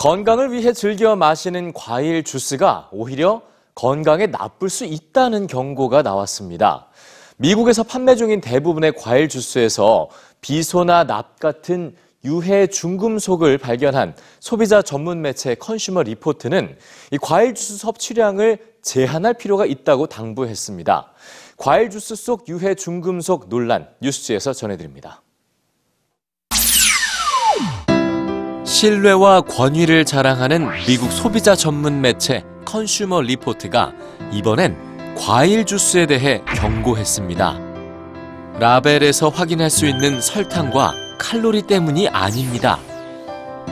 건강을 위해 즐겨 마시는 과일 주스가 오히려 건강에 나쁠 수 있다는 경고가 나왔습니다. 미국에서 판매 중인 대부분의 과일 주스에서 비소나 납 같은 유해 중금속을 발견한 소비자 전문 매체 컨슈머 리포트는 이 과일 주스 섭취량을 제한할 필요가 있다고 당부했습니다. 과일 주스 속 유해 중금속 논란 뉴스지에서 전해드립니다. 신뢰와 권위를 자랑하는 미국 소비자 전문 매체 컨슈머 리포트가 이번엔 과일 주스에 대해 경고했습니다. 라벨에서 확인할 수 있는 설탕과 칼로리 때문이 아닙니다.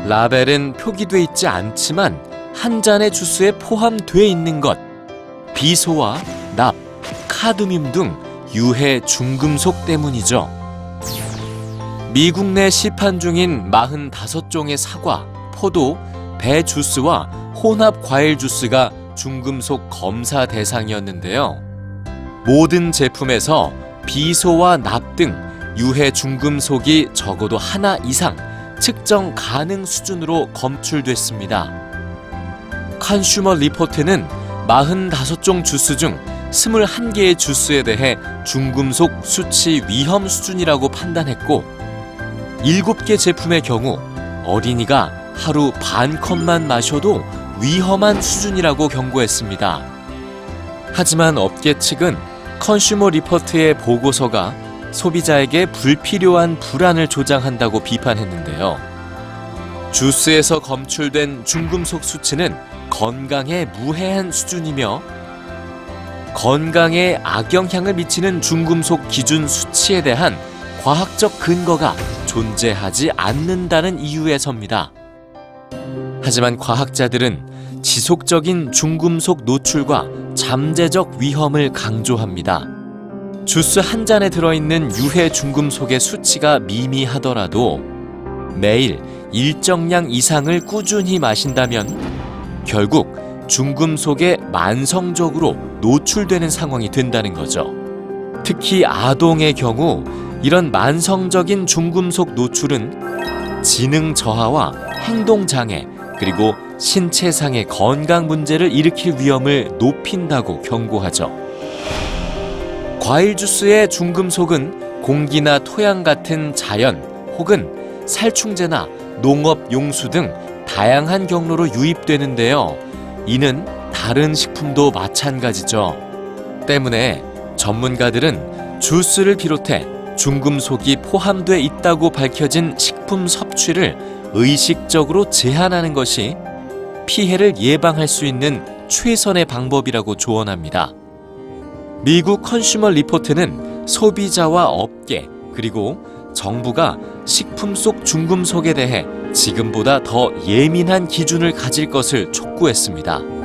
라벨은 표기돼 있지 않지만 한 잔의 주스에 포함돼 있는 것, 비소와 납, 카드뮴 등 유해 중금속 때문이죠. 미국 내 시판 중인 45종의 사과, 포도, 배 주스와 혼합 과일 주스가 중금속 검사 대상이었는데요. 모든 제품에서 비소와 납 등 유해 중금속이 적어도 하나 이상 측정 가능 수준으로 검출됐습니다. 컨슈머 리포트는 45종 주스 중 21개의 주스에 대해 중금속 수치 위험 수준이라고 판단했고 7개 제품의 경우 어린이가 하루 반 컵만 마셔도 위험한 수준이라고 경고했습니다. 하지만 업계 측은 컨슈머 리포트의 보고서가 소비자에게 불필요한 불안을 조장한다고 비판했는데요. 주스에서 검출된 중금속 수치는 건강에 무해한 수준이며 건강에 악영향을 미치는 중금속 기준 수치에 대한 과학적 근거가 존재하지 않는다는 이유에서입니다. 하지만 과학자들은 지속적인 중금속 노출과 잠재적 위험을 강조합니다. 주스 한 잔에 들어있는 유해 중금속의 수치가 미미하더라도 매일 일정량 이상을 꾸준히 마신다면 결국 중금속에 만성적으로 노출되는 상황이 된다는 거죠. 특히 아동의 경우 이런 만성적인 중금속 노출은 지능 저하와 행동 장애 그리고 신체상의 건강 문제를 일으킬 위험을 높인다고 경고하죠. 과일 주스의 중금속은 공기나 토양 같은 자연 혹은 살충제나 농업 용수 등 다양한 경로로 유입되는데요. 이는 다른 식품도 마찬가지죠. 때문에 전문가들은 주스를 비롯해 중금속이 포함돼 있다고 밝혀진 식품 섭취를 의식적으로 제한하는 것이 피해를 예방할 수 있는 최선의 방법이라고 조언합니다. 미국 컨슈머 리포트는 소비자와 업계 그리고 정부가 식품 속 중금속에 대해 지금보다 더 예민한 기준을 가질 것을 촉구했습니다.